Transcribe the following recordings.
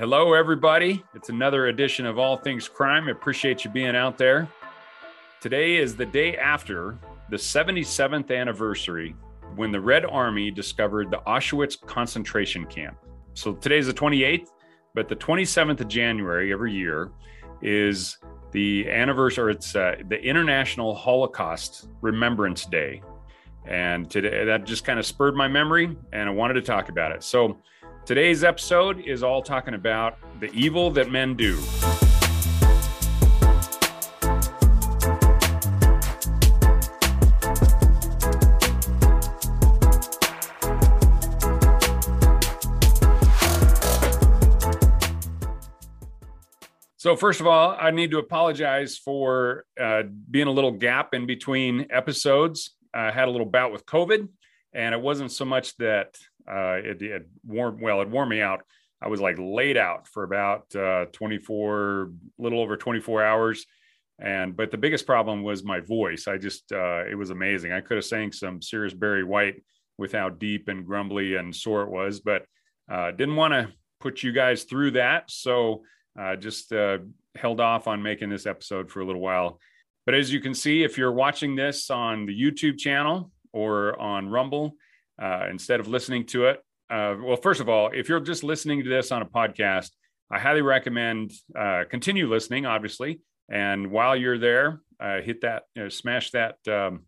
Hello, everybody. It's another edition of All Things Crime. I appreciate you being out there. Today is the day after the 77th anniversary when the Red Army discovered the Auschwitz concentration camp. So today's the 28th, but the 27th of January every year is the anniversary, or it's uh, the International Holocaust Remembrance Day. And today that just kind of spurred my memory, and I wanted to talk about it. So today's episode is all talking about the evil that men do. So, first of all, I need to apologize for uh, being a little gap in between episodes. I had a little bout with COVID, and it wasn't so much that uh, it, it warmed, well, it wore me out. I was like laid out for about uh, 24, little over 24 hours. And, but the biggest problem was my voice. I just, uh, it was amazing. I could have sang some serious Barry White with how deep and grumbly and sore it was, but uh, didn't want to put you guys through that. So, uh, just uh, held off on making this episode for a little while. But as you can see, if you're watching this on the YouTube channel or on Rumble, uh, instead of listening to it, uh, well, first of all, if you're just listening to this on a podcast, I highly recommend uh, continue listening, obviously. And while you're there, uh, hit that, you know, smash that um,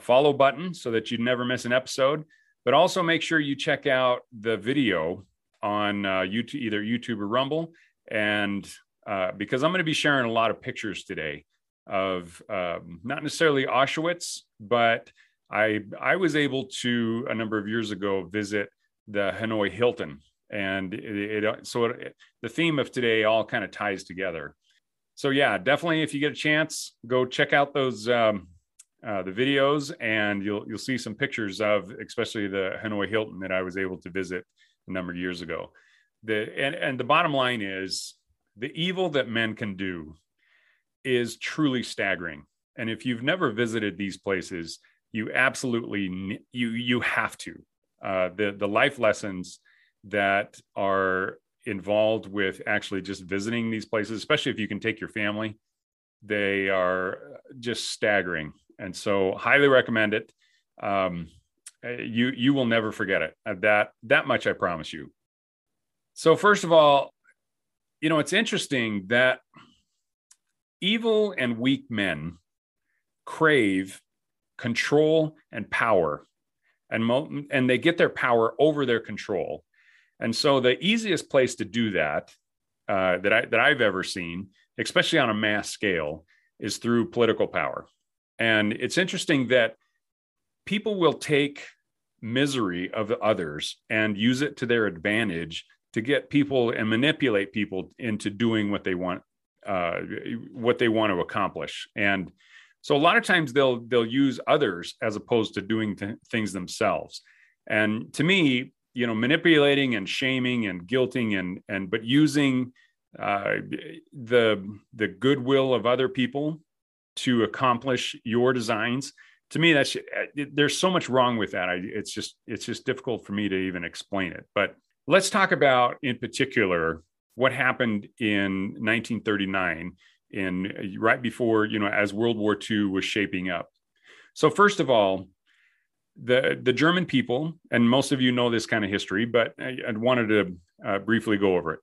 follow button so that you never miss an episode. But also make sure you check out the video on YouTube, either YouTube or Rumble and uh, because I'm going to be sharing a lot of pictures today of um, not necessarily Auschwitz, but I I was able to a number of years ago visit the Hanoi Hilton, and it, it so it, the theme of today all kind of ties together. So yeah, definitely if you get a chance, go check out those um, uh, the videos, and you'll you'll see some pictures of especially the Hanoi Hilton that I was able to visit a number of years ago. The and, and the bottom line is the evil that men can do is truly staggering. And if you've never visited these places you absolutely you you have to. Uh, the the life lessons that are involved with actually just visiting these places especially if you can take your family they are just staggering. And so highly recommend it. Um, you you will never forget it. That that much i promise you. So, first of all, you know, it's interesting that evil and weak men crave control and power, and, mo- and they get their power over their control. And so, the easiest place to do that uh, that, I, that I've ever seen, especially on a mass scale, is through political power. And it's interesting that people will take misery of others and use it to their advantage to get people and manipulate people into doing what they want uh, what they want to accomplish and so a lot of times they'll they'll use others as opposed to doing th- things themselves. And to me you know manipulating and shaming and guilting and and but using uh, the the goodwill of other people to accomplish your designs to me that's there's so much wrong with that. I, it's just it's just difficult for me to even explain it. But Let's talk about, in particular, what happened in 1939, in right before you know, as World War II was shaping up. So, first of all, the the German people, and most of you know this kind of history, but I, I wanted to uh, briefly go over it.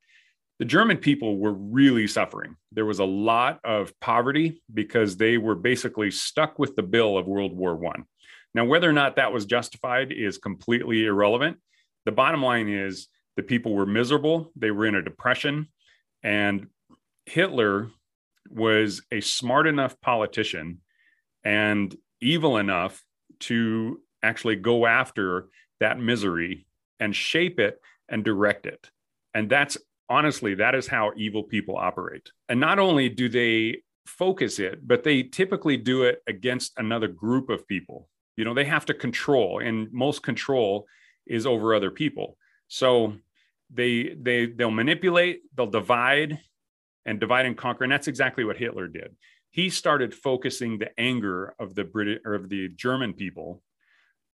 The German people were really suffering. There was a lot of poverty because they were basically stuck with the bill of World War One. Now, whether or not that was justified is completely irrelevant the bottom line is the people were miserable, they were in a depression, and Hitler was a smart enough politician and evil enough to actually go after that misery and shape it and direct it. And that's honestly, that is how evil people operate. And not only do they focus it, but they typically do it against another group of people. You know, they have to control, and most control is over other people. So they they they'll manipulate, they'll divide and divide and conquer and that's exactly what Hitler did. He started focusing the anger of the British or of the German people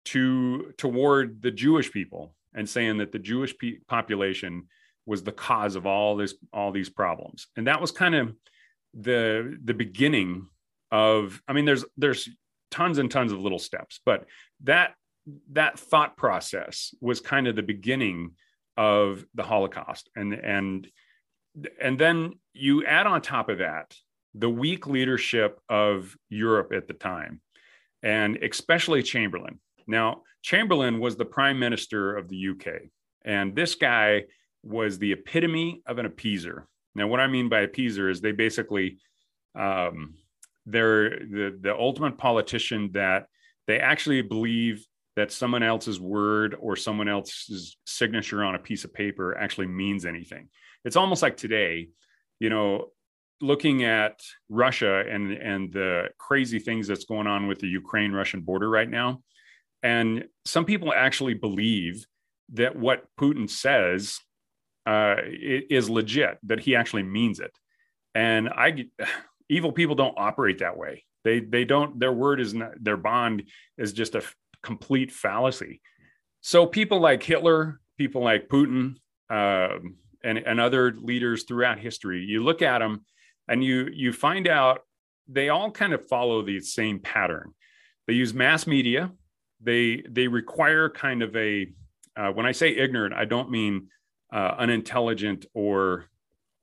to toward the Jewish people and saying that the Jewish pe- population was the cause of all this all these problems and that was kind of the the beginning of i mean there's there's tons and tons of little steps but that that thought process was kind of the beginning of the holocaust and and and then you add on top of that the weak leadership of europe at the time and especially chamberlain now chamberlain was the prime minister of the uk and this guy was the epitome of an appeaser. Now, what I mean by appeaser is they basically um, they're the the ultimate politician that they actually believe that someone else's word or someone else's signature on a piece of paper actually means anything. It's almost like today, you know, looking at Russia and and the crazy things that's going on with the Ukraine Russian border right now. And some people actually believe that what Putin says uh, is legit, that he actually means it. And I, evil people don't operate that way. They they don't. Their word is not. Their bond is just a complete fallacy. So people like Hitler, people like Putin, uh, and and other leaders throughout history, you look at them, and you you find out they all kind of follow the same pattern. They use mass media. They they require kind of a uh, when I say ignorant, I don't mean uh, unintelligent or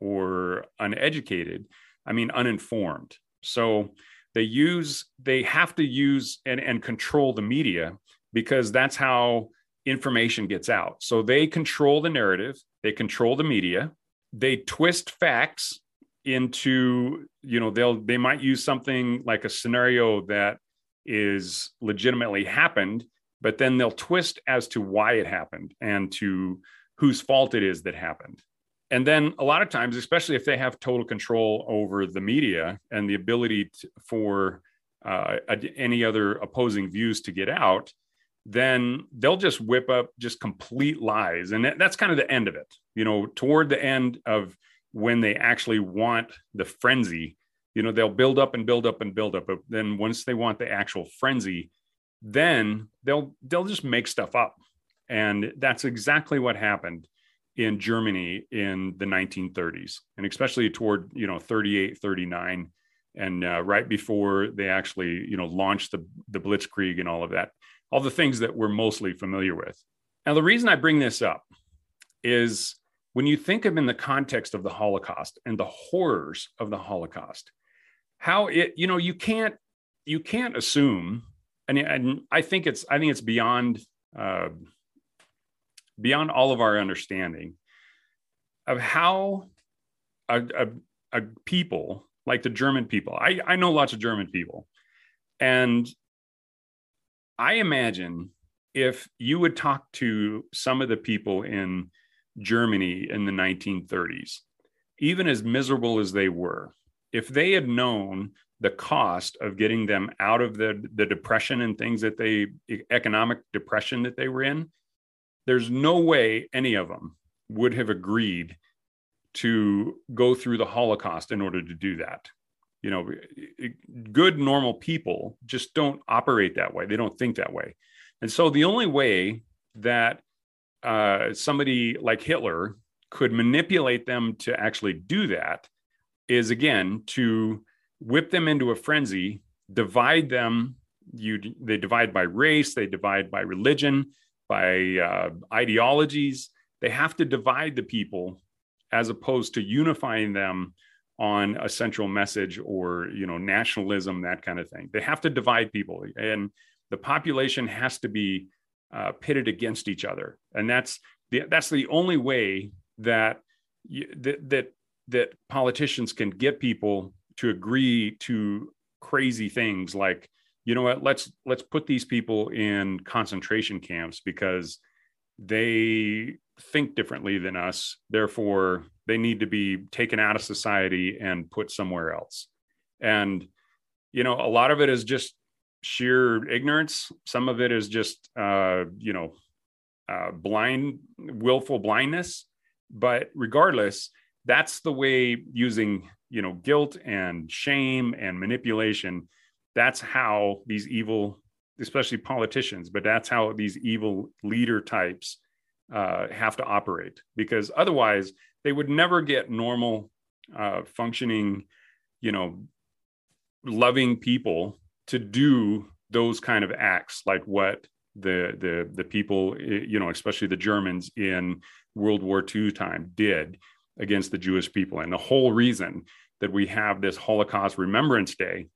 or uneducated. I mean uninformed. So they use they have to use and, and control the media because that's how information gets out. So they control the narrative, they control the media, they twist facts into you know they'll they might use something like a scenario that is legitimately happened but then they'll twist as to why it happened and to whose fault it is that happened. And then a lot of times, especially if they have total control over the media and the ability to, for uh, any other opposing views to get out, then they'll just whip up just complete lies. And that, that's kind of the end of it. You know, toward the end of when they actually want the frenzy, you know, they'll build up and build up and build up. But then once they want the actual frenzy, then they'll they'll just make stuff up and that's exactly what happened in Germany in the 1930s, and especially toward you know 38, 39, and uh, right before they actually you know launched the the Blitzkrieg and all of that, all the things that we're mostly familiar with. Now, the reason I bring this up is when you think of in the context of the Holocaust and the horrors of the Holocaust, how it you know you can't you can't assume, and, and I think it's I think it's beyond. Uh, beyond all of our understanding of how a, a, a people like the German people, I, I know lots of German people, and I imagine if you would talk to some of the people in Germany in the 1930s, even as miserable as they were, if they had known the cost of getting them out of the, the depression and things that they economic depression that they were in, there's no way any of them would have agreed to go through the Holocaust in order to do that. You know, good, normal people just don't operate that way. They don't think that way. And so the only way that uh, somebody like Hitler could manipulate them to actually do that is again to whip them into a frenzy, divide them. You they divide by race, they divide by religion, by uh, ideologies. They have to divide the people as opposed to unifying them on a central message or you know nationalism that kind of thing they have to divide people and the population has to be uh, pitted against each other and that's the that's the only way that you, that that that politicians can get people to agree to crazy things like you know what let's let's put these people in concentration camps because they think differently than us. Therefore they need to be taken out of society and put somewhere else. And you know a lot of it is just sheer ignorance. Some of it is just uh you know uh blind willful blindness. But regardless that's the way using you know guilt and shame and manipulation that's how these evil especially politicians but that's how these evil leader types uh, have to operate. Because otherwise they would never get normal uh, functioning you know loving people to do those kind of acts like what the the the people you know especially the germans in world war ii time did against the jewish people. And the whole reason that we have this holocaust remembrance day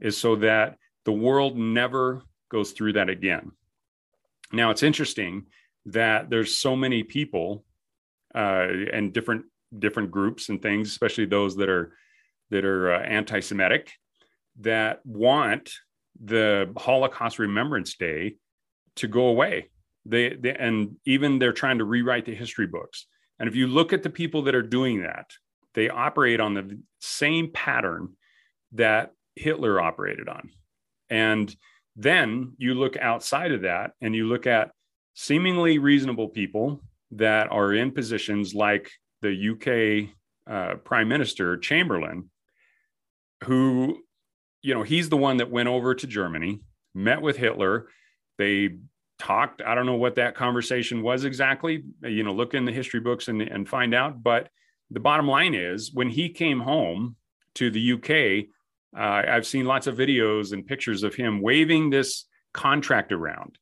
is so that the world never goes through that again now it's interesting that there's so many people uh, and different different groups and things especially those that are that are uh, anti-semitic that want the Holocaust Remembrance Day to go away. They, they, and even they're trying to rewrite the history books. And if you look at the people that are doing that, they operate on the same pattern that Hitler operated on. And then you look outside of that and you look at seemingly reasonable people that are in positions like the UK uh, Prime Minister Chamberlain, who you know, he's the one that went over to Germany, met with Hitler. They talked. I don't know what that conversation was exactly. You know, look in the history books and, and find out. But the bottom line is when he came home to the UK, uh, I've seen lots of videos and pictures of him waving this contract around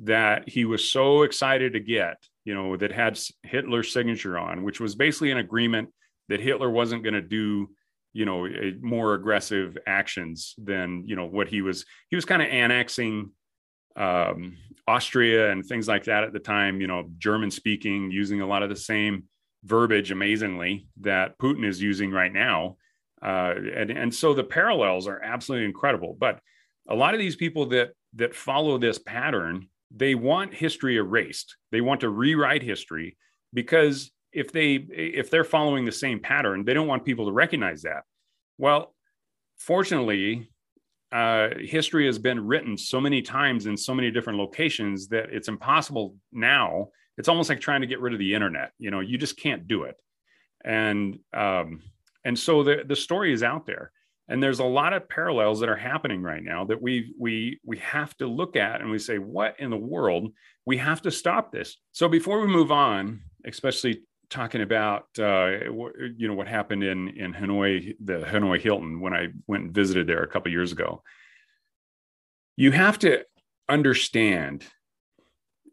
that he was so excited to get, you know, that had Hitler's signature on, which was basically an agreement that Hitler wasn't going to do you know more aggressive actions than you know what he was he was kind of annexing um, austria and things like that at the time you know german speaking using a lot of the same verbiage amazingly that putin is using right now uh, and, and so the parallels are absolutely incredible. But a lot of these people that that follow this pattern they want history erased. They want to rewrite history because if they if they're following the same pattern they don't want people to recognize that. Well fortunately uh, history has been written so many times in so many different locations that it's impossible now. It's almost like trying to get rid of the internet. You know you just can't do it. And um, and so the the story is out there. And there's a lot of parallels that are happening right now that we we we have to look at and we say what in the world? We have to stop this. So before we move on especially talking about uh, you know what happened in in Hanoi, the Hanoi Hilton, when I went and visited there a couple years ago. You have to understand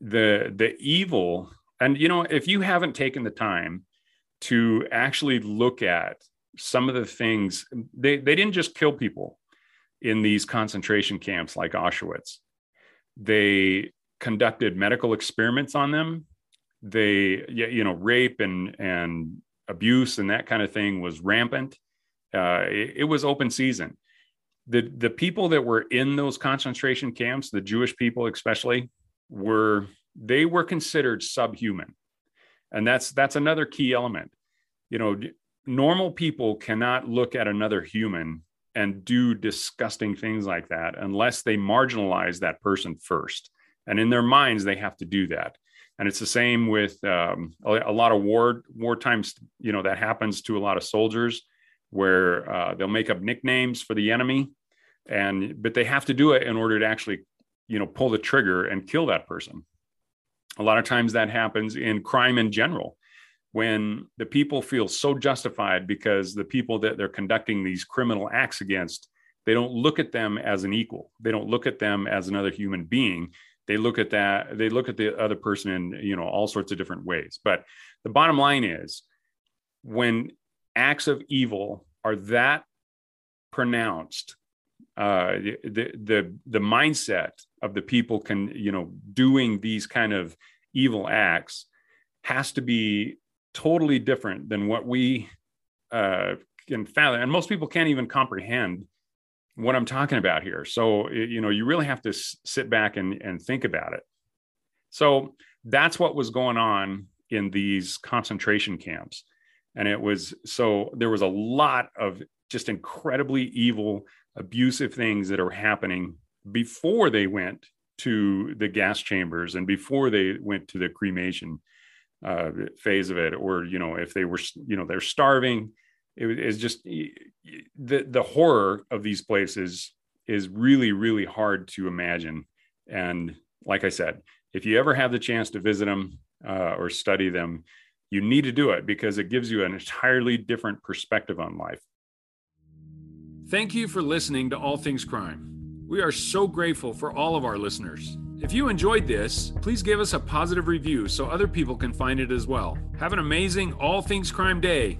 the the evil, and you know if you haven't taken the time to actually look at some of the things they they didn't just kill people in these concentration camps like Auschwitz. They conducted medical experiments on them. They you know rape and and abuse and that kind of thing was rampant. Uh, it, it, was open season. The the people that were in those concentration camps the jewish people especially were they were considered subhuman. And that's that's another key element. You know normal people cannot look at another human and do disgusting things like that unless they marginalize that person first. And in their minds they have to do that. And it's the same with um, a, lot of war war times you know that happens to a lot of soldiers where uh, they'll make up nicknames for the enemy and but they have to do it in order to actually you know pull the trigger and kill that person. A lot of times that happens in crime in general when the people feel so justified because the people that they're conducting these criminal acts against they don't look at them as an equal. They don't look at them as another human being. They look at that they look at the other person in you know all sorts of different ways. But the bottom line is when acts of evil are that pronounced uh, the the the mindset of the people can you know doing these kind of evil acts has to be totally different than what we uh, can fathom and most people can't even comprehend what I'm talking about here. So, you know, you really have to sit back and, and think about it. So that's what was going on in these concentration camps. And it was so there was a lot of just incredibly evil, abusive things that are happening before they went to the gas chambers and before they went to the cremation uh, phase of it. Or, you know, if they were, you know, they're starving, it is just the the horror of these places is really really hard to imagine and like i said if you ever have the chance to visit them uh, or study them, you need to do it because it gives you an entirely different perspective on life. Thank you for listening to All Things Crime. We are so grateful for all of our listeners. If you enjoyed this, please give us a positive review so other people can find it as well. Have an amazing All Things Crime Day